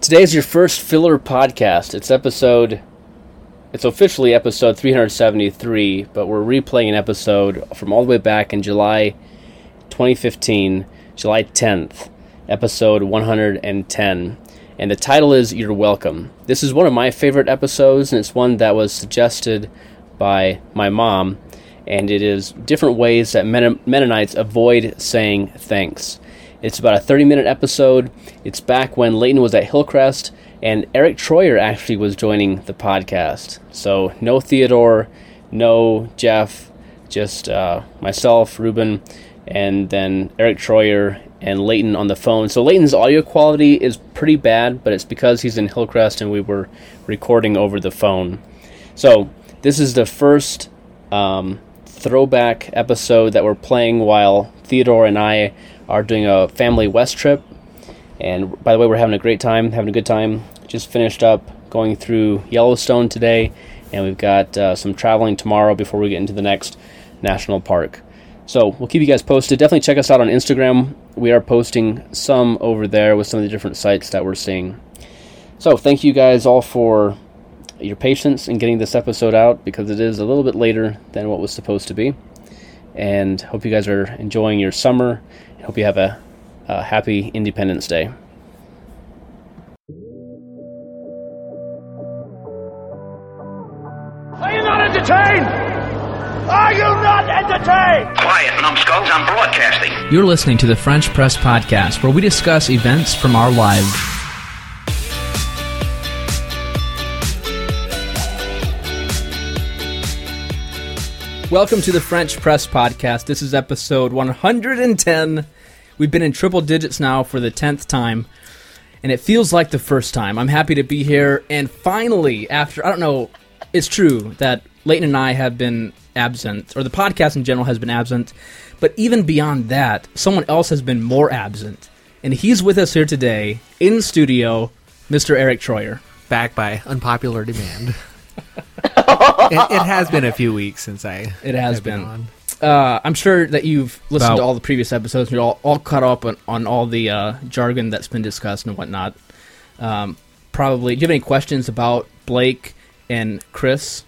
Today's your first filler podcast. It's episode. It's officially episode 373, but we're replaying an episode from all the way back in July 2015, July 10th, episode 110. And the title is You're Welcome. This is one of my favorite episodes, and it's one that was suggested by my mom. And it is different ways that Men- Mennonites avoid saying thanks. It's about a 30 minute episode. It's back when Leighton was at Hillcrest and Eric Troyer actually was joining the podcast. So no Theodore, no Jeff, just uh, myself, Ruben, and then Eric Troyer and Leighton on the phone. So Leighton's audio quality is pretty bad, but it's because he's in Hillcrest and we were recording over the phone. So this is the first um, throwback episode that we're playing while Theodore and I are doing a family west trip. And by the way, we're having a great time, having a good time. Just finished up going through Yellowstone today, and we've got uh, some traveling tomorrow before we get into the next national park. So we'll keep you guys posted. Definitely check us out on Instagram. We are posting some over there with some of the different sites that we're seeing. So thank you guys all for your patience in getting this episode out because it is a little bit later than what was supposed to be. And hope you guys are enjoying your summer. Hope you have a, a happy Independence Day. Are you not entertained? Are you not entertained? Quiet, numbskulls, I'm broadcasting. You're listening to the French Press Podcast, where we discuss events from our lives. Welcome to the French Press Podcast. This is episode 110. We've been in triple digits now for the 10th time, and it feels like the first time. I'm happy to be here, and finally, after, I don't know, it's true that Leighton and I have been absent, or the podcast in general has been absent, but even beyond that, someone else has been more absent. And he's with us here today in studio, Mr. Eric Troyer. back by unpopular demand. it, it has been a few weeks since I. It has have been. on. Uh, I'm sure that you've listened About- to all the previous episodes you're all, all caught up on, on all the uh, jargon that's been discussed and whatnot. Um, probably, do you have any questions about Blake and Chris?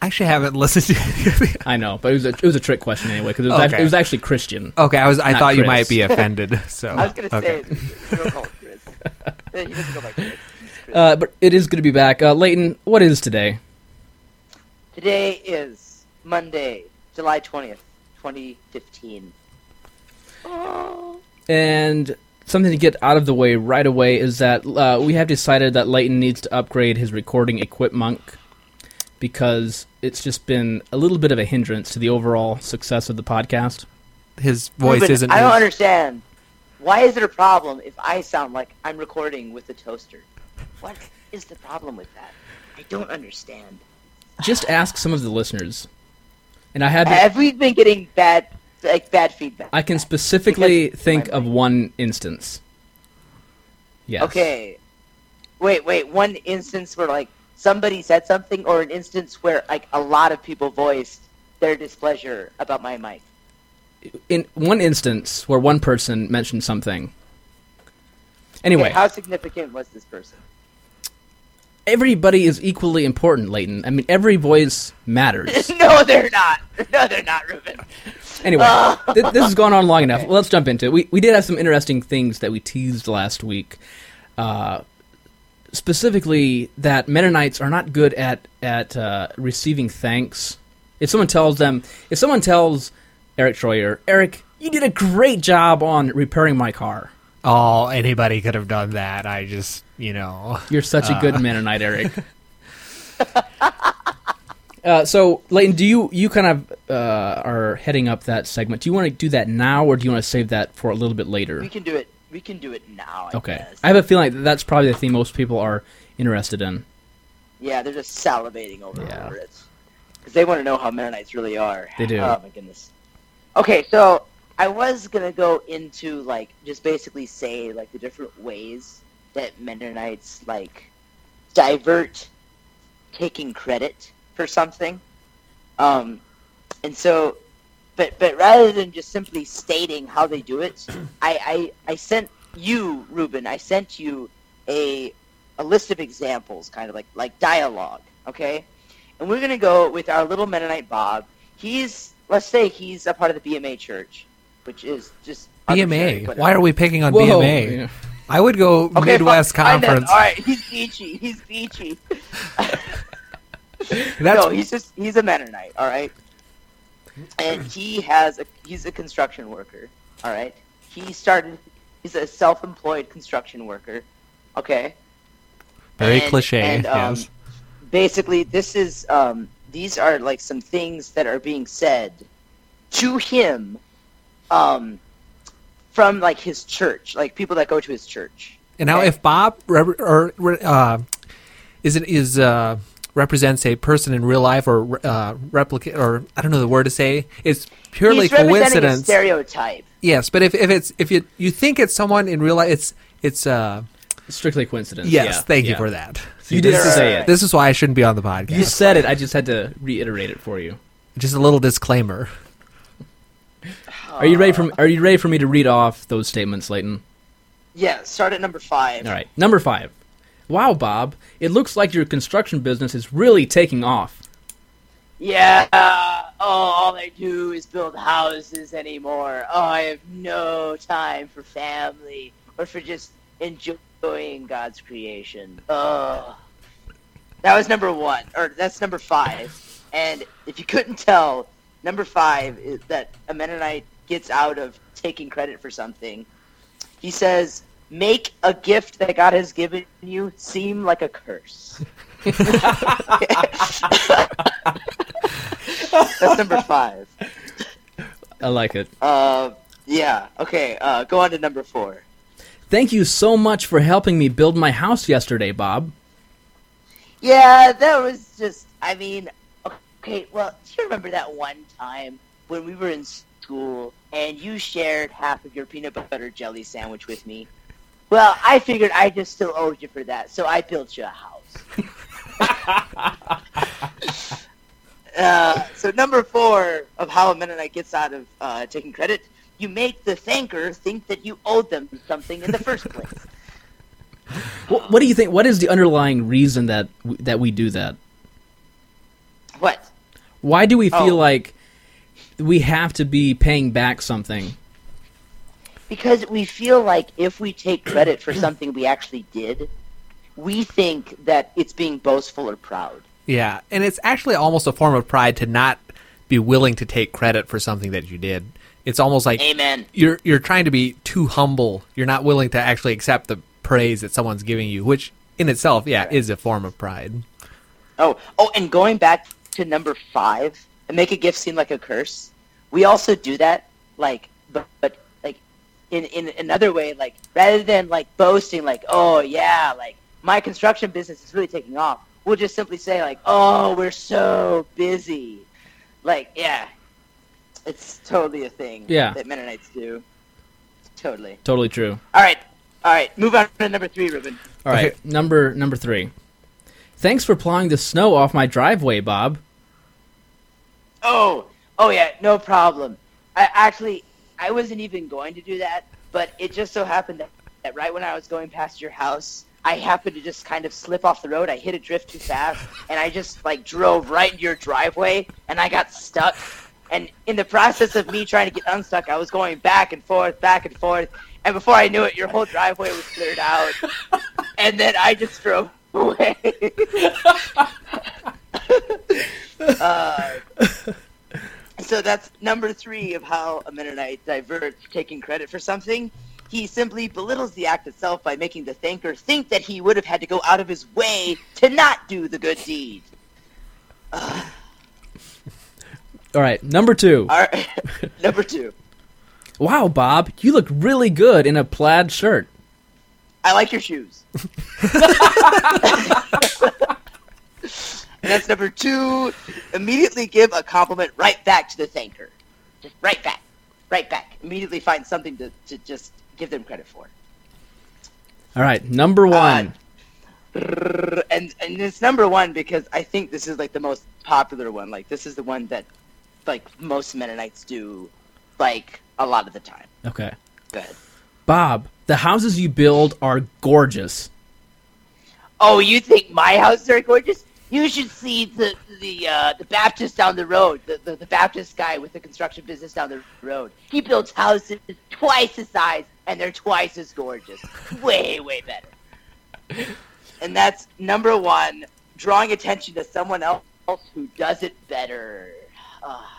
I actually haven't listened to. I know, but it was a, it was a trick question anyway because it, was act- Okay. it was actually Christian. okay, I was. I Not thought you might be offended. So I was gonna okay. say, you don't call him Chris. Uh, he doesn't go by Chris. Uh, but it is good to be back. Uh, Leighton, what is today? Today is Monday, July twentieth, twenty fifteen. And something to get out of the way right away is that uh, we have decided that Leighton needs to upgrade his recording equipment because it's just been a little bit of a hindrance to the overall success of the podcast. His voice Ruben, isn't. I don't as- understand. Why is it a problem if I sound like I'm recording with a toaster? What is the problem with that? I don't understand. Just ask some of the listeners. And I had Have we been getting bad, like bad feedback? I can specifically Because- think of one instance. Yes. Okay. Wait, wait. One instance where like somebody said something, or an instance where like a lot of people voiced their displeasure about my mic. In one instance where one person mentioned something. Anyway, Okay, how significant was this person? Everybody is equally important, Leighton. I mean, every voice matters. no, they're not. No, they're not, Ruben. Anyway, th- this has gone on long enough. Let's jump into it. We, we did have some interesting things that we teased last week. Uh, specifically, that Mennonites are not good at at uh, receiving thanks. If someone tells them, if someone tells Eric Troyer, Eric, you did a great job on repairing my car. Oh, anybody could have done that. I just, you know. You're such a good Mennonite, Eric. Uh, so, Leighton, do you you kind of uh, are heading up that segment? Do you want to do that now, or do you want to save that for a little bit later? We can do it. We can do it now. I Okay. guess. I have a feeling that that's probably the thing most people are interested in. Yeah, they're just salivating over, Yeah. over it because they want to know how Mennonites really are. They do. Oh my goodness. Okay, so I was gonna go into like just basically say like the different ways that Mennonites like divert taking credit for something. Um, and so, but but rather than just simply stating how they do it, I I, I sent you, Ruben, I sent you a a list of examples, kind of like like dialogue. Okay, and we're gonna go with our little Mennonite Bob. He's let's say he's a part of the BMA church, which is just BMA. Why are we picking on Whoa. BMA? Yeah. I would go Okay, Midwest fine, fine. Conference. All right, he's beachy. He's beachy. That's no, he's just he's a Mennonite. All right, and he has a he's a construction worker. All right, he started. He's a self-employed construction worker. Okay. very And- cliche. and, um, yes. Basically, this is um, these are like some things that are being said to him, um, from like his church, like people that go to his church. And now, okay. if Bob re- or uh, is it is uh, represents a person in real life or uh, replicate or I don't know the word to say, it's purely He's representing a coincidence. stereotype. Yes, but if, if it's if you you think it's someone in real life, it's it's uh Strictly coincidence. yes. yeah, thank you for that. You did this is, say it. This is why I shouldn't be on the podcast. You said it. I just had to reiterate it for you. Just a little disclaimer. Are you ready for Are you ready for me to read off those statements, Leighton? Yeah, start at number five. All right. Number five. Wow, Bob. It looks like your construction business is really taking off. Yeah. Oh, all I do is build houses anymore. Oh, I have no time for family or for just enjoying God's creation. Oh. That was number one, or that's number five. And if you couldn't tell, number five is that a Mennonite gets out of taking credit for something. He says, "Make a gift that God has given you seem like a curse." That's number five. I like it. Uh, yeah. Okay. Uh, go on to number four. Thank you so much for helping me build my house yesterday, Bob. Yeah, that was just. I mean, okay. Well, do you remember that one time when we were in school and you shared half of your peanut butter jelly sandwich with me? Well, I figured I just still owed you for that, so I built you a house. uh, so number four of how a Mennonite gets out of uh, taking credit, you make the thanker think that you owed them something in the first place. What, what do you think? What is the underlying reason that that we do that? What? Why do we feel Oh. like we have to be paying back something? Because we feel like if we take credit for something we actually did, we think that it's being boastful or proud. Yeah, and it's actually almost a form of pride to not be willing to take credit for something that you did. It's almost like Amen. you're you're trying to be too humble. You're not willing to actually accept the praise that someone's giving you, which in itself, yeah, is a form of pride. Oh, oh, and going back to number five, and make a gift seem like a curse. We also do that, like, but, but like, in in another way, like, rather than like boasting, like, oh yeah, like my construction business is really taking off. We'll just simply say like, oh, we're so busy. Like, yeah, it's totally a thing. Yeah. that Mennonites do. Totally. Totally true. All right, all right. Move on to number three, Ruben. All right, Okay. number number three. Thanks for plowing the snow off my driveway, Bob. Oh, oh yeah, no problem. I actually, I wasn't even going to do that, but it just so happened that, that right when I was going past your house, I happened to just kind of slip off the road. I hit a drift too fast, and I just like drove right into your driveway, and I got stuck. And in the process of me trying to get unstuck, I was going back and forth, back and forth, and before I knew it, your whole driveway was cleared out, and then I just drove away. uh, so that's number three of how a Mennonite diverts taking credit for something. He simply belittles the act itself by making the thanker think that he would have had to go out of his way to not do the good deed. All right, number two. All right. number two. Wow, Bob, you look really good in a plaid shirt. I like your shoes. and that's number two. Immediately give a compliment right back to the thanker. Just right back. Right back. Immediately find something to, to just give them credit for. All right, number uh, one. and and it's number one because I think this is like the most popular one. Like this is the one that like most Mennonites do like a lot of the time. Okay. Good. Bob, the houses you build are gorgeous. Oh, you think my houses are gorgeous? You should see the the uh, the Baptist down the road, the, the the Baptist guy with the construction business down the road. He builds houses twice the size, and they're twice as gorgeous. Way way better. And that's number one, drawing attention to someone else who does it better. Ah.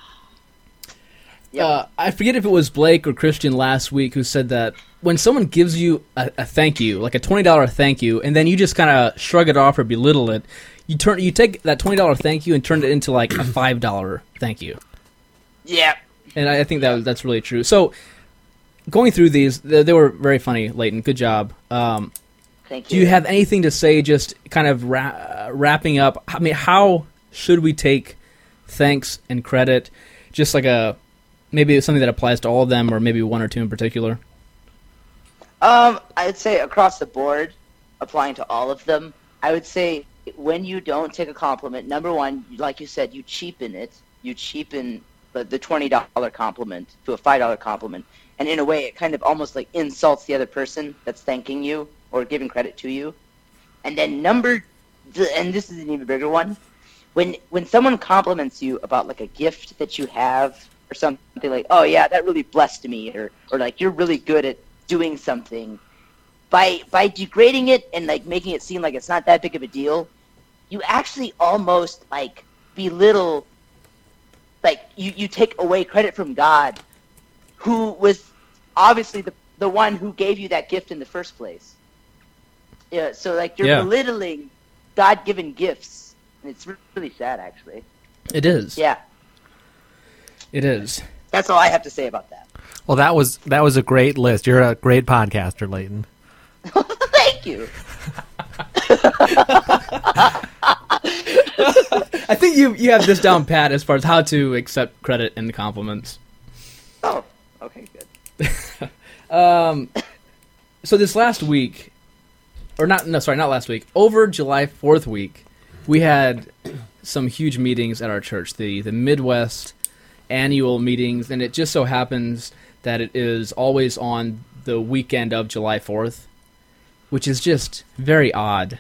Yep. Uh, I forget if it was Blake or Christian last week who said that when someone gives you a, a thank you, like a twenty dollar thank you, and then you just kind of shrug it off or belittle it, you turn you take that twenty dollar thank you and turn it into like a five dollar thank you, yeah. and I, I think that that's really true. So going through these, they, they were very funny, Leighton. Good job. Um, Thank you. do you. have anything to say? Just kind of ra- wrapping up. I mean, how should we take thanks and credit? Just like a maybe something that applies to all of them, or maybe one or two in particular. Um, I'd say across the board, applying to all of them. I would say when you don't take a compliment, number one, like you said, you cheapen it. You cheapen the, twenty dollar compliment to a five dollar compliment, and in a way, it kind of almost like insults the other person that's thanking you or giving credit to you. And then number, and this is an even bigger one, when when someone compliments you about like a gift that you have or something like, oh yeah, that really blessed me, or or like you're really good at doing something, by by degrading it and like making it seem like it's not that big of a deal, you actually almost like belittle, like you you take away credit from God, who was obviously the the one who gave you that gift in the first place. Yeah, so like you're Yeah. belittling God-given gifts, and it's really sad actually. It is. Yeah, It is. that's all I have to say about that. Well, that was that was a great list. You're a great podcaster, Leighton. Thank you. I think you you have this down pat as far as how to accept credit and compliments. Oh, okay, good. um, So this last week, or not? No, sorry, not last week. Over July Fourth week, we had some huge meetings at our church. The the Midwest annual meetings, and it just so happens that it is always on the weekend of July Fourth, which is just very odd.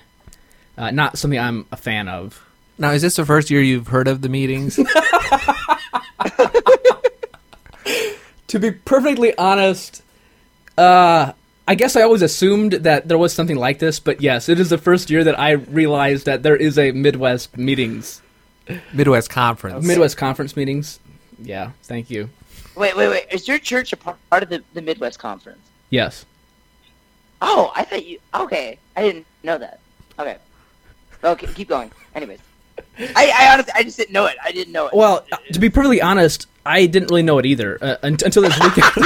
Uh, not something I'm a fan of. Now, is this the first year you've heard of the meetings? To be perfectly honest, uh, I guess I always assumed that there was something like this, but yes, it is the first year that I realized that there is a Midwest meetings, Midwest Conference. Midwest conference meetings. Yeah, thank you. Wait, wait, wait. Is your church a part of the, the Midwest Conference? Yes. Oh, I thought you. Okay, I didn't know that. Okay. Okay, keep going. Anyways, I, I honestly, I just didn't know it. I didn't know it. Well, uh, to be perfectly honest, I didn't really know it either uh, un- until this weekend.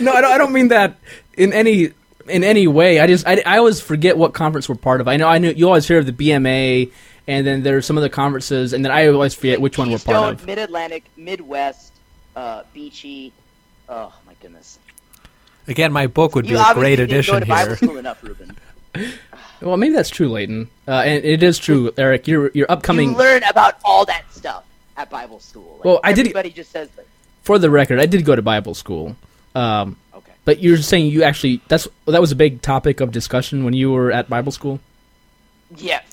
no, I don't, I don't mean that in any in any way. I just I, I always forget what conference we're part of. I know I knew you always hear of the BMA, and then there's some other conferences, and then I always forget which one we're part Keystone, of. Mid Atlantic, Midwest, uh, Beachy. Oh my goodness. Again, my book would be You a great obviously didn't go addition to Bible here. school enough, Ruben. Well, maybe that's true, Leighton, uh, and it is true, Eric. Your your upcoming. You learn about all that stuff at Bible school. Like, Well, I did- Everybody just says like, for the record, I did go to Bible school. Um, okay. But you're saying you actually that's that was a big topic of discussion when you were at Bible school. Yes.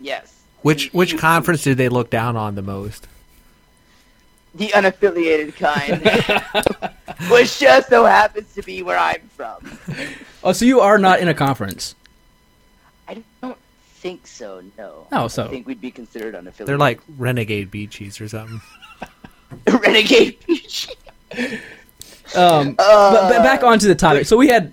Yes. Which which conference did they look down on the most? The unaffiliated kind, which just so happens to be where I'm from. Oh, so you are not in a conference. I don't think so. No. Oh, so- I think we'd be considered unaffiliated. They're like renegade beachies or something. renegade. Um, Uh, but, but back onto the topic. So we had,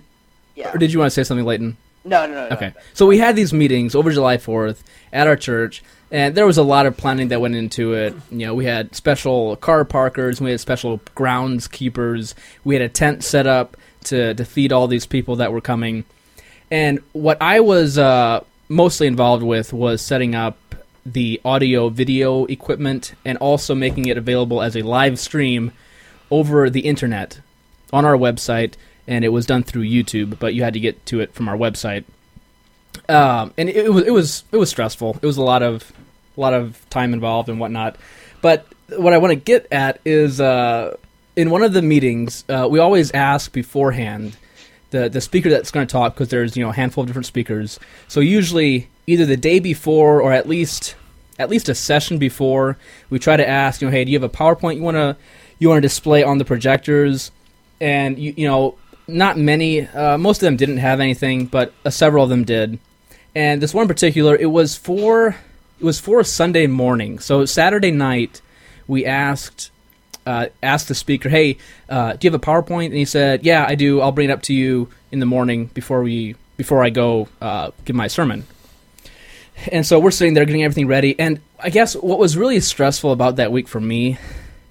yeah. or did you want to say something, Leighton? No, no, no. no, Okay. no. So we had these meetings over July 4th at our church, and there was a lot of planning that went into it. You know, we had special car parkers, we had special groundskeepers, we had a tent set up to, to feed all these people that were coming. And what I was uh, mostly involved with was setting up the audio video equipment and also making it available as a live stream over the internet on our website. And it was done through YouTube, but you had to get to it from our website um, and it, it was it was it was stressful. It was a lot of a lot of time involved and whatnot. But what I want to get at is uh, in one of the meetings, uh, we always ask beforehand the the speaker that's going to talk because there's you know a handful of different speakers. So usually either the day before or at least at least a session before, we try to ask you know hey do you have a PowerPoint you want to you want to display on the projectors, and you you know not many uh, most of them didn't have anything, but uh, several of them did. And this one in particular, it was for it was for a Sunday morning. So Saturday night, we asked uh, asked the speaker, "Hey, uh, do you have a PowerPoint?" And he said, "Yeah, I do. I'll bring it up to you in the morning before we before I go uh, give my sermon." And so we're sitting there getting everything ready. And I guess what was really stressful about that week for me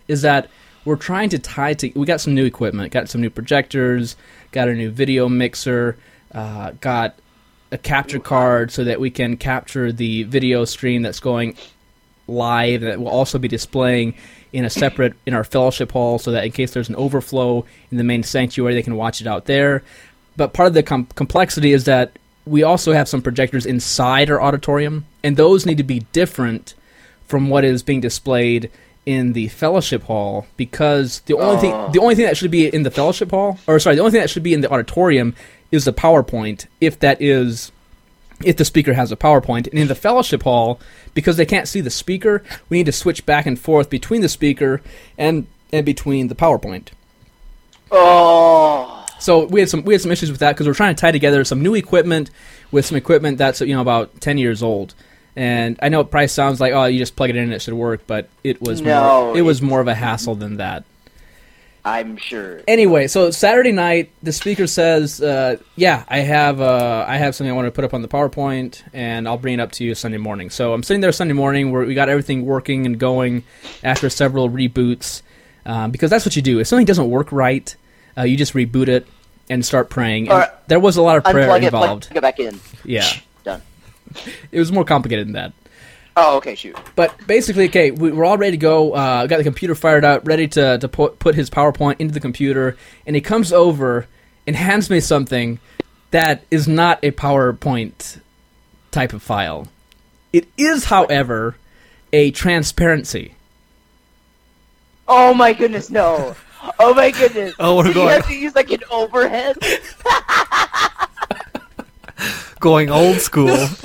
is that we're trying to tie to. We got some new equipment, got some new projectors, got a new video mixer, uh, got a capture card so that we can capture the video stream that's going live that will also be displaying in a separate in our fellowship hall so that in case there's an overflow in the main sanctuary they can watch it out there. But part of the com- complexity is that we also have some projectors inside our auditorium and those need to be different from what is being displayed in the fellowship hall because the only thing oh. the only thing that should be in the fellowship hall or sorry the only thing that should be in the auditorium is the PowerPoint if that is if the speaker has a PowerPoint. And in the fellowship hall, because they can't see the speaker, we need to switch back and forth between the speaker and and between the PowerPoint. Oh, So we had some we had some issues with that because we're trying to tie together some new equipment with some equipment that's you know about ten years old. And I know it probably sounds like oh you just plug it in and it should work, but it was No, more, it was more of a hassle than that. I'm sure. Anyway, so Saturday night, the speaker says, uh, "Yeah, I have uh, I have something I want to put up on the PowerPoint, and I'll bring it up to you Sunday morning." So I'm sitting there Sunday morning, where we got everything working and going after several reboots, um, because that's what you do. If something doesn't work right, uh, you just reboot it and start praying. And Or there was a lot of prayer Unplug it, involved. plug it back in. Yeah, Done. it was more complicated than that. Oh, okay, shoot. But basically, okay, we, we're all ready to go. Uh, got the computer fired up, ready to, to put, put his PowerPoint into the computer, and he comes over and hands me something that is not a PowerPoint type of file. It is, however, a transparency. Oh my goodness, no. Oh my goodness. Oh, we're Did going- you have to use like an overhead? Going old school.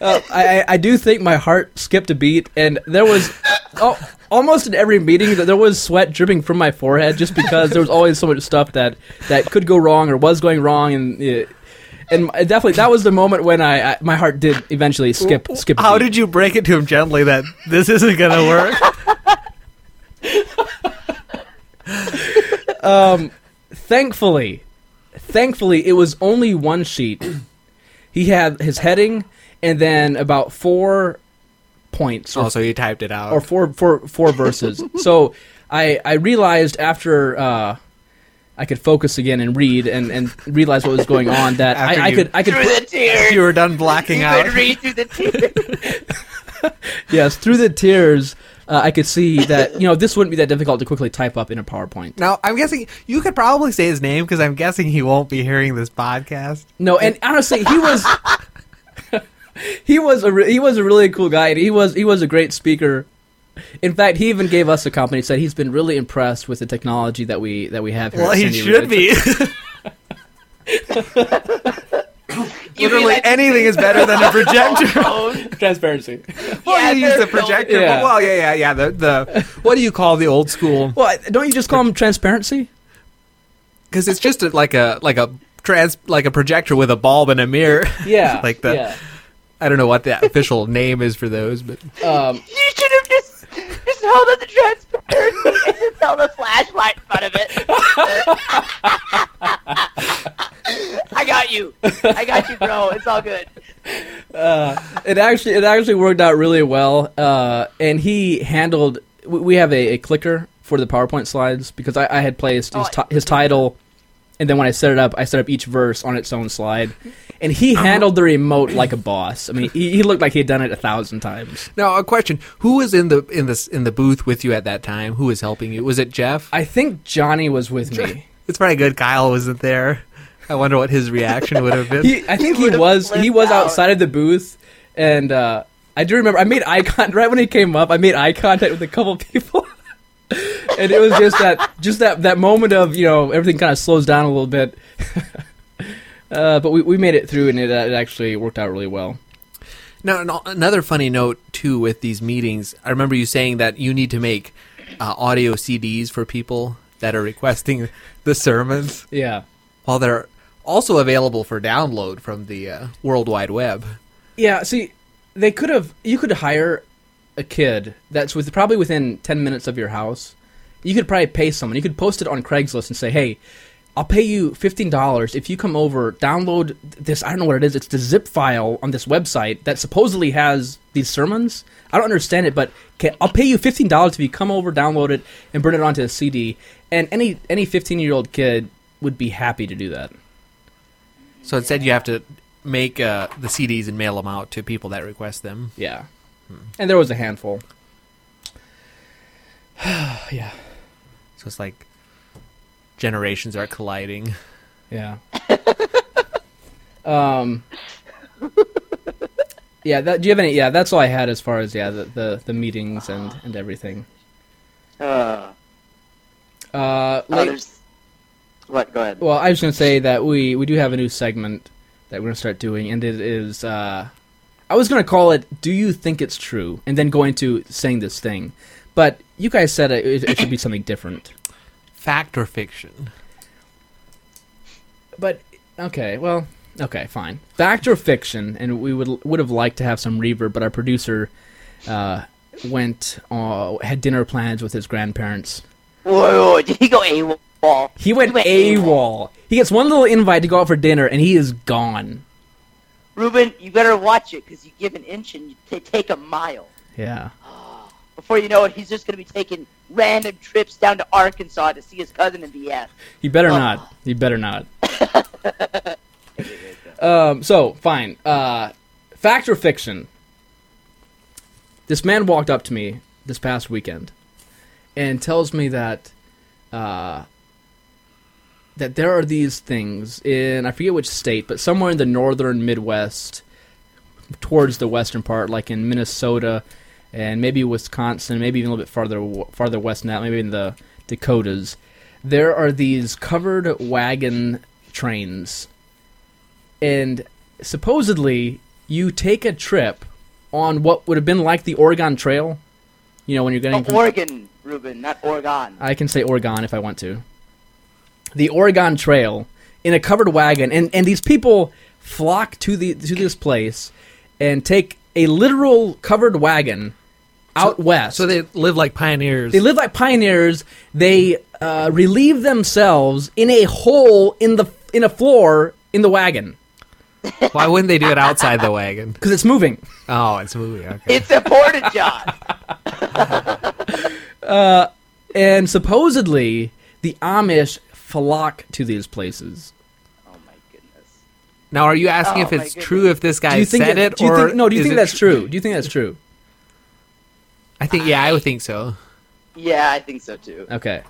Uh, I, I- do think my heart skipped a beat, and there was oh, almost in every meeting that there was sweat dripping from my forehead just because there was always so much stuff that, that could go wrong or was going wrong, and uh, and definitely that was the moment when I, I my heart did eventually skip skip. How did you break it to him gently that this isn't gonna work? um, thankfully, thankfully it was only one sheet. He had his heading and then about four points or oh, so you typed it out. or four four four verses. so I I realized after uh, I could focus again and read and, and realize what was going on that I, I could I could through put, the tears. you were done blacking You out. could read through the tears. yes through the tears uh, I could see that you know this wouldn't be that difficult to quickly type up in a PowerPoint. Now, I'm guessing you could probably say his name because I'm guessing he won't be hearing this podcast. No, and honestly, he was he was a re- he was a really cool guy, and he was he was a great speaker. In fact, he even gave us a compliment. He said he's been really impressed with the technology that we that we have here. Well, at he should be. Literally anything is better than a projector. transparency. well, Yeah, you use they're the projector. Yeah. Well, yeah, yeah, yeah. The, the what do you call the old school? Well, don't you just call them transparency? Because it's just a, like a like a trans like a projector with a bulb and a mirror. Yeah, Like the- Yeah. I don't know what the official name is for those, but Um, You should have just just held up the transparency and just held a flashlight in front of it. I got you. I got you, bro. It's all good. it actually it actually worked out really well, uh, and he handled. We we have a, a clicker for the PowerPoint slides because I, I had placed his, Oh, ti- his title, and then when I set it up, I set up each verse on its own slide, and he Uh-huh. handled the remote like a boss. I mean, he, he looked like he had done it a thousand times. now a question: Who was in the in this in the booth with you at that time? Who was helping you? Was it Jeff? I think Johnny was with me. It's probably good Kyle wasn't there. I wonder what his reaction would have been. He, I think he would've was he was out. outside of the booth, and uh, I do remember I made eye contact right when he came up. I made eye contact with a couple people, and it was just that just that that moment of you know everything kind of slows down a little bit. Uh, but we, we made it through, and it, it actually worked out really well. Now, another funny note too with these meetings. I remember you saying that you need to make uh, audio CDs for people that are requesting the sermons, Yeah. while they're also available for download from the uh, World Wide Web. Yeah, see, they could have. You could hire a kid that's with probably within ten minutes of your house. You could probably pay someone. You could post it on Craigslist and say, "Hey, I'll pay you fifteen dollars if you come over, download this. I don't know what it is. It's the zip file on this website that supposedly has these sermons. I don't understand it, but can, I'll pay you fifteen dollars if you come over, download it, and burn it onto a CD. And any any fifteen year old kid would be happy to do that. So instead, you have to make uh, the CDs and mail them out to people that request them. Yeah. And there was a handful. yeah. So it's like generations are colliding. Yeah. um. Yeah. That. Do you have any? Yeah. That's all I had as far as yeah the the, the meetings and and everything. Uh, Uh. oh. What? Go ahead. well, I was gonna say that we we do have a new segment that we're gonna start doing, and it is. uh I was gonna call it "Do you think it's true?" and then go into saying this thing, but you guys said it, it should be something different. Fact or fiction? But okay, well, okay, fine. Fact or fiction? And we would would have liked to have some reverb, but our producer uh, went uh, had dinner plans with his grandparents. Whoa, whoa, whoa, did he go AWOL? He went went AWOL. He gets one little invite to go out for dinner, and he is gone. Ruben, you better watch it because you give an inch and you t- take a mile. Yeah. Before you know it, he's just going to be taking random trips down to Arkansas to see his cousin in VF. He better Oh. not. He better not. um, so fine. Uh, fact or fiction? This man walked up to me this past weekend and tells me that uh, that there are these things in I forget which state, but somewhere in the northern Midwest, towards the western part, like in Minnesota and maybe Wisconsin, maybe even a little bit farther farther west than that, maybe in the Dakotas. There are these covered wagon trains, and supposedly you take a trip on what would have been like the Oregon Trail. You know when you're getting Oh, from- Oregon, Ruben, not Oregon. I can say Oregon if I want to. The Oregon Trail in a covered wagon, and, and these people flock to the to this place and take a literal covered wagon out west. So they live like pioneers. They live like pioneers. They uh, relieve themselves in a hole in the in a floor in the wagon Why wouldn't they do it outside the wagon? because it's moving. Oh, it's moving. Okay. It's important, John. And supposedly the Amish flock to these places. My goodness. Now, are you asking Oh, if it's true if this guy Do you think said it? it, do you or think, no? Do you think that's true? Do you think that's true? I think yeah, I would think so. Yeah, I think so too. Okay.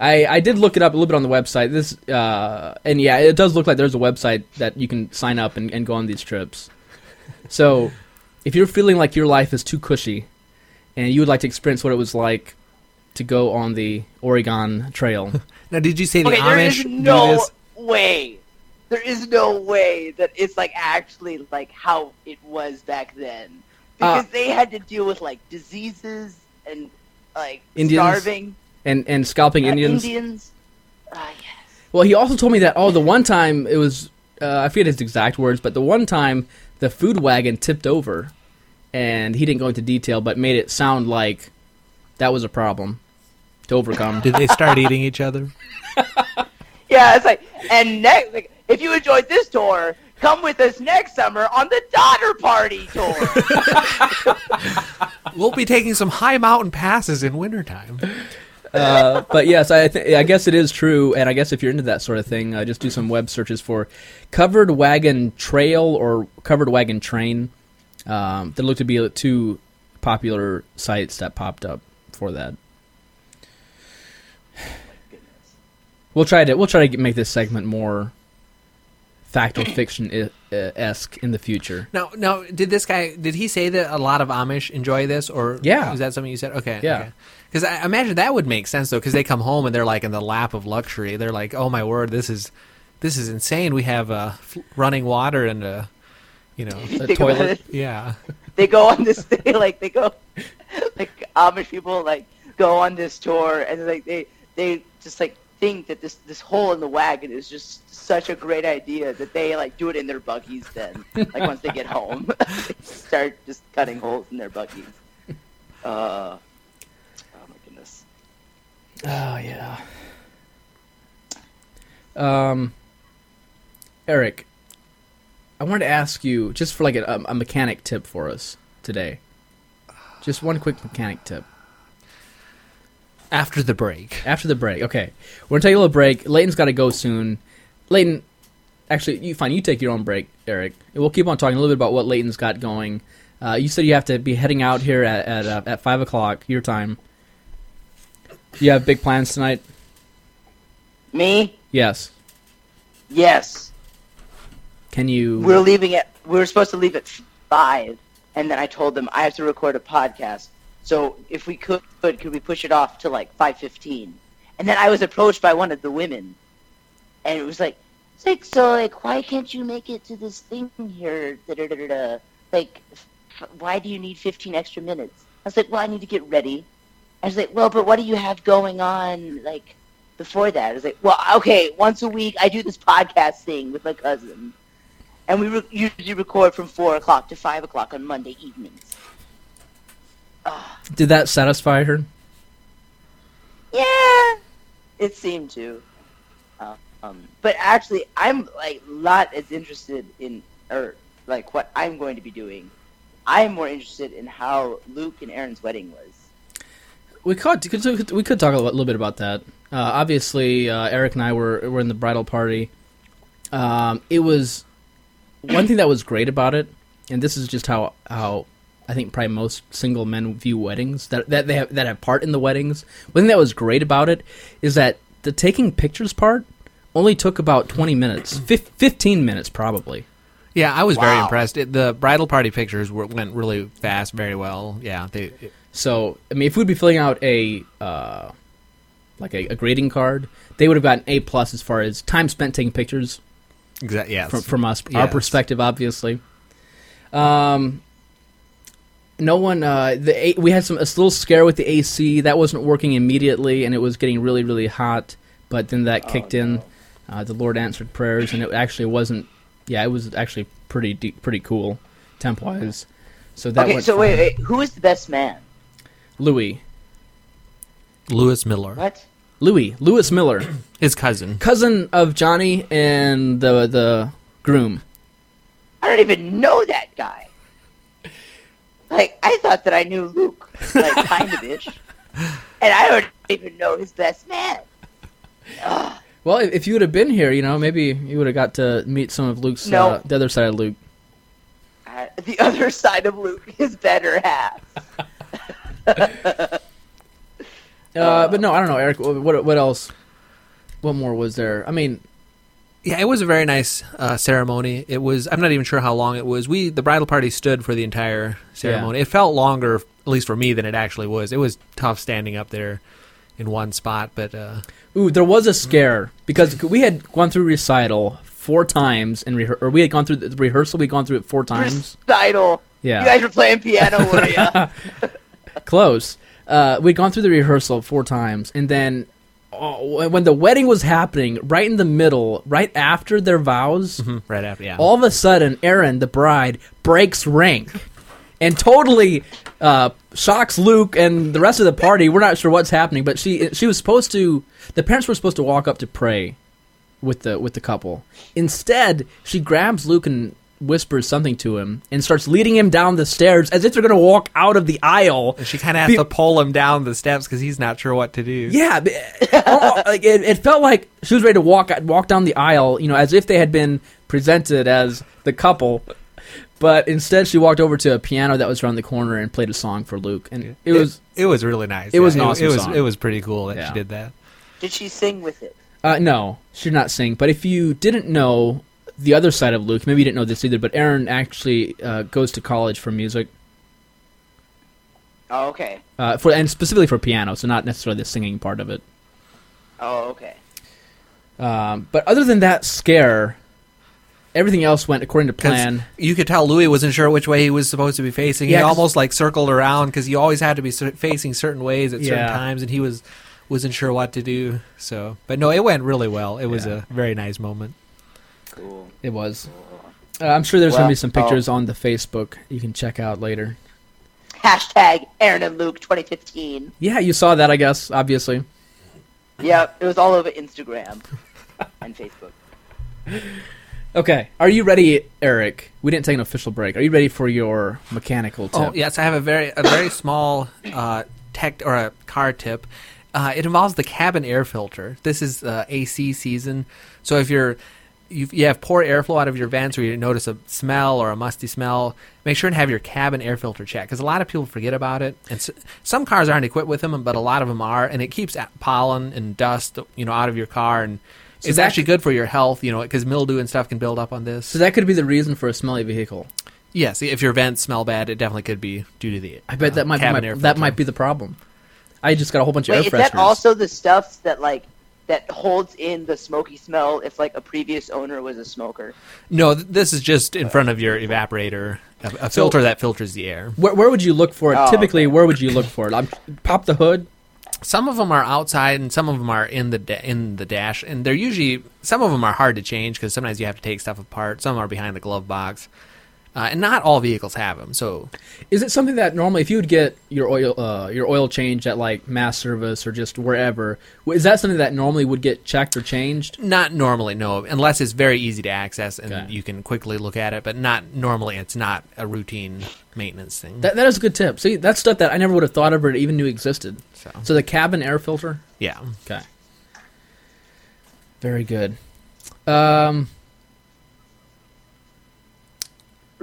I, I did look it up a little bit on the website. This uh, and yeah, it does look like there's a website that you can sign up and, and go on these trips. So, if you're feeling like your life is too cushy, and you would like to experience what it was like to go on the Oregon Trail, Now, did you say the Okay, there Amish is do no way. There is no way that it's like actually like how it was back then. Because Uh, they had to deal with like diseases and like Indians? starving and and scalping uh, Indians. Indians. Ah, yes. Well, he also told me that oh, the one time it was uh, I forget his exact words, but the one time the food wagon tipped over, and he didn't go into detail, but made it sound like that was a problem to overcome. Did they start eating each other? Yeah, it's like and next like if you enjoyed this tour, come with us next summer on the Donner Party tour. We'll be taking some high mountain passes in wintertime. uh, but yes, I th- I guess it is true, and I guess if you're into that sort of thing, uh, just do some web searches for covered wagon trail or covered wagon train. Um, there look to be two popular sites that popped up for that. We'll try to we'll try to make this segment more fact or fiction esque in the future. Now, now, did this guy? Did he say that a lot of Amish enjoy this, or Yeah. is that something you said? Okay, Yeah. Because I imagine that would make sense though, because they come home and they're like in the lap of luxury. They're like, "Oh my word, this is this is insane. We have uh, f- running water and a, you know, The Think toilet. yeah. They go on this they like they go like Amish people like go on this tour and like they they just like think that this this hole in the wagon is just such a great idea that they like do it in their buggies then like once they get home they start just cutting holes in their buggies. Uh, oh my goodness. Oh yeah. Um, Eric, I wanted to ask you just for like a, a mechanic tip for us today. Just one quick mechanic tip After the break. after the break. Okay, we're gonna take a little break. Leighton's got to go soon. Leighton, actually, you fine. You take your own break, Eric. And we'll keep on talking a little bit about what Leighton's got going. Uh, you said you have to be heading out here at at, uh, at five o'clock your time. You have big plans tonight. Me? Yes. Yes. Can you? We're leaving at. We were supposed to leave at five, and then I told them I have to record a podcast. So if we could, could, we push it off to like five fifteen? And then I was approached by one of the women, and it was like, like so like why can't you make it to this thing here? Da da da da. Like, f- why do you need fifteen extra minutes? I was like, well, I need to get ready. I was like, well, but what do you have going on like before that? I was like, well, okay, once a week I do this podcast thing with my cousin and we re- usually record from four o'clock to five o'clock on Monday evenings. Did that satisfy her? Yeah, it seemed to. Uh, um, but actually, I'm like not as interested in or like what I'm going to be doing. I'm more interested in how Luke and Erin's wedding was. We could, could we could talk a little bit about that. Uh, obviously, uh, Eric and I were were in the bridal party. Um, it was one thing that was great about it, and this is just how how I think probably most single men view weddings that that they have that have part in the weddings. One thing that was great about it is that the taking pictures part only took about twenty minutes, fif- fifteen minutes probably. Yeah, I was very impressed. It, the bridal party pictures were, went really fast, very well. Yeah, they. It, So, I mean, if we'd be filling out a uh, like a, a grading card, they would have gotten A plus as far as time spent taking pictures exa- yes. from, from us, our perspective, obviously. Um, no one. Uh, the A- we had some a little scare with the AC that wasn't working immediately, and it was getting really, really hot. But then that kicked in. Uh, the Lord answered prayers, and it actually wasn't. Yeah, it was actually pretty deep, pretty cool, temp wise. So that okay, went so wait, wait, who is the best man? Louis, Louis Miller, What? Louis, Lewis Miller. his cousin. cousin of Johnny and the the groom. I don't even know that guy. Like, I thought that I knew Luke, like, kind of ish. And I don't even know his best man. Ugh. Well, if, you would have been here, you know, maybe you would have got to meet some of Luke's No. uh, the other side of Luke. Uh, the other side of Luke, his better half. Uh, but no, I don't know, Eric. What what else? What more was there? I mean, Yeah, it was a very nice uh, ceremony. It was. I'm not even sure how long it was. We the bridal party stood for the entire ceremony. It felt longer, at least for me, than it actually was. It was tough standing up there in one spot, but uh, ooh, there was a scare because we had gone through recital four times in rehe- or we had gone through the rehearsal. We'd gone through it four times. Recital. Yeah. You guys were playing piano, were ya? Close. Uh, we'd gone through the rehearsal four times, and then oh, when the wedding was happening, right in the middle, right after their vows, right after, yeah, all of a sudden, Erin, the bride, breaks rank and totally uh, shocks Luke and the rest of the party. We're not sure what's happening, but she she was supposed to. The parents were supposed to walk up to pray with the with the couple. Instead, she grabs Luke and whispers something to him and starts leading him down the stairs as if they're going to walk out of the aisle. she kind of has Be- to pull him down the steps because he's not sure what to do. Yeah, oh, like it, it felt like she was ready to walk walk down the aisle, you know, as if they had been presented as the couple. But instead, she walked over to a piano that was around the corner and played a song for Luke, and it was It was really nice. It was an awesome It was song. it was pretty cool that Yeah. she did that. Did she sing with it? uh, no, she did not sing. But if you didn't know the other side of Luke, maybe you didn't know this either. But Erin actually uh, goes to college for music, Oh, okay. uh, for and specifically for piano, so not necessarily the singing part of it. Oh, okay. Um, but other than that scare, everything else went according to plan. You could tell Louis wasn't sure which way he was supposed to be facing. Yeah, he 'cause- almost like circled around because he always had to be facing certain ways at certain Yeah. times, and he was wasn't sure what to do. So, but no, it went really well. It was Yeah. a very nice moment. Cool. It was. Uh, I'm sure there's going to be some pictures on the Facebook you can check out later. Hashtag Erin and Luke 2015. Yeah, you saw that, I guess, obviously. Yeah, it was all over Instagram and Facebook. Okay, are you ready, Eric? We didn't take an official break. Are you ready for your mechanical tip? Oh yes, I have a very a very small uh, tech or a car tip. Uh, it involves the cabin air filter. This is uh, AC season, so if you're you you have poor airflow out of your vents, or you notice a smell or a musty smell, make sure and have your cabin air filter checked because a lot of people forget about it. And s some cars aren't equipped with them, but a lot of them are, and it keeps pollen and dust you know out of your car and. it's that- actually good for your health, you know, because mildew and stuff can build up on this. So that could be the reason for a smelly vehicle. Yes, if your vents smell bad, it definitely could be due to the. I bet uh, that might be my, that might be the problem. I just got a whole bunch of Wait, air is that also the stuff that like that holds in the smoky smell if like a previous owner was a smoker? No, th- this is just in front of your evaporator, a, a filter that filters the air. Where, where would you look for it? Oh, Typically, okay. where would you look for it? I'm, pop the hood. Some of them are outside, and some of them are in the da- in the dash, and they're usually some of them are hard to change because sometimes you have to take stuff apart. Some are behind the glove box, uh, and not all vehicles have them. So Is it something that normally, if you would get your oil uh, your oil changed at like mass service or just wherever, is that something that normally would get checked or changed? not normally, no, unless it's very easy to access and Okay. you can quickly look at it. But not normally, it's not a routine maintenance thing. That that is a good tip. See, that's stuff that I never would have thought of or even knew existed. so So the cabin air filter. yeah, Okay. Very good. Um,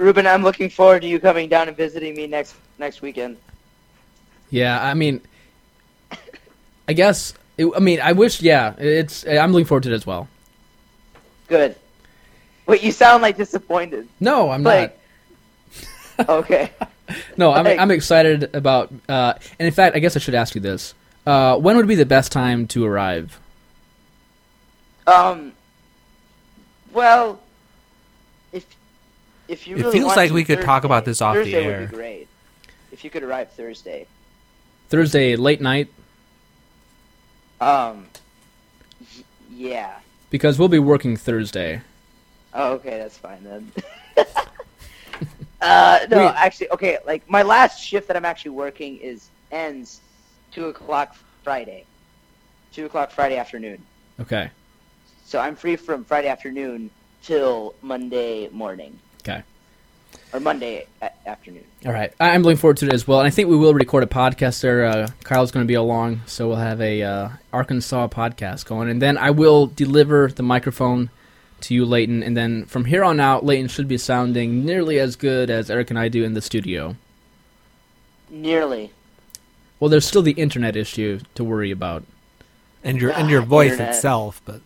Ruben, I'm looking forward to you coming down and visiting me next next weekend. yeah, I mean, I guess. It, I mean, I wish. Yeah, it's. I'm looking forward to it as well. Good. Wait, you sound like disappointed. No, I'm Like, okay. No, I'm. like- I'm excited about. Uh, and in fact, I guess I should ask you this. Uh, when would be the best time to arrive? Um. Well, if you It really feels like we could talk about this off the Thursday air. would be great. If you could arrive Thursday. Thursday late night Um. Yeah. because we'll be working Thursday. Oh, okay, that's fine then. uh, no, Wait. actually, okay. Like my last shift that I'm actually working is ends two o'clock Friday, two o'clock Friday afternoon. Okay. So I'm free from Friday afternoon till Monday morning Okay. or Monday afternoon. All right. I- I'm looking forward to it as well. And I think we will record a podcast there. Uh, Kyle's going to be along, so we'll have a uh, Arkansas podcast going. And then I will deliver the microphone to you, Leighton. And then from here on out, Leighton should be sounding nearly as good as Eric and I do in the studio. Nearly. Well, there's still the internet issue to worry about. and your and Ah, your voice internet. itself, but.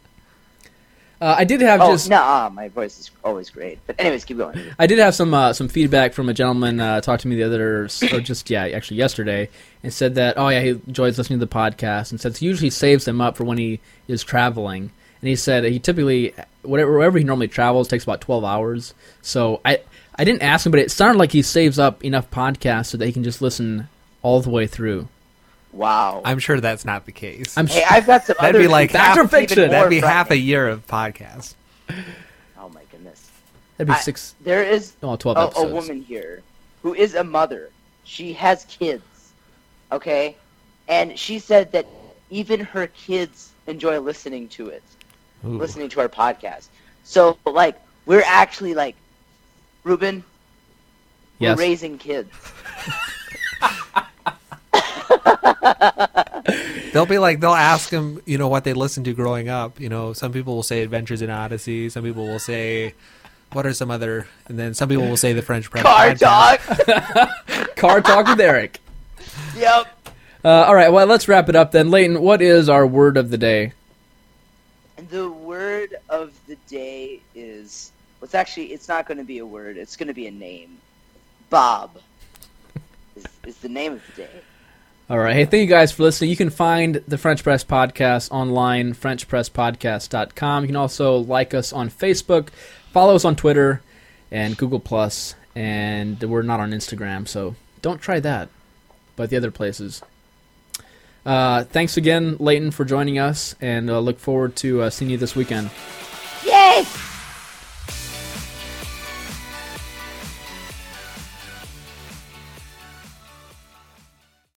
Uh, I did have Oh just no, my voice is always great. But anyways, keep going. I did have some uh, some feedback from a gentleman uh, talked to me the other or just yeah actually yesterday and said that oh yeah he enjoys listening to the podcast and says he usually saves them up for when he is traveling and he said he typically whatever wherever he normally travels takes about twelve hours so I I didn't ask him but it sounded like he saves up enough podcasts so that he can just listen all the way through. Wow. I'm sure that's not the case. I'm hey, I've got some That'd other be like feedback Fact or that's even fiction? That'd be half a year of podcasts. Oh my goodness. that'd be I- six There is oh 12 a, a woman here who is a mother. She has kids, okay, and she said that even her kids enjoy listening to it, Ooh. listening to our podcast. So, like, we're actually like, Ruben, Yes. we're raising kids. They'll be like, they'll ask them, you know, what they listened to growing up. You know, some people will say Adventures in Odyssey. Some people will say, what are some other, and then some people will say the French Press. Car podcast. dog. Car talk with Eric. yep. Uh, all right, well let's wrap it up then. Leighton, what is our word of the day? The word of the day is. Well, it's actually. It's not going to be a word. It's going to be a name. Bob is, is the name of the day. All right. Hey, thank you guys for listening. You can find the French Press Podcast online, FrenchPressPodcast.com. You can also like us on Facebook, follow us on Twitter and Google Plus, and we're not on Instagram, so don't try that. But the other places. Uh, thanks again, Leighton, for joining us, and uh, look forward to uh, seeing you this weekend. Yay!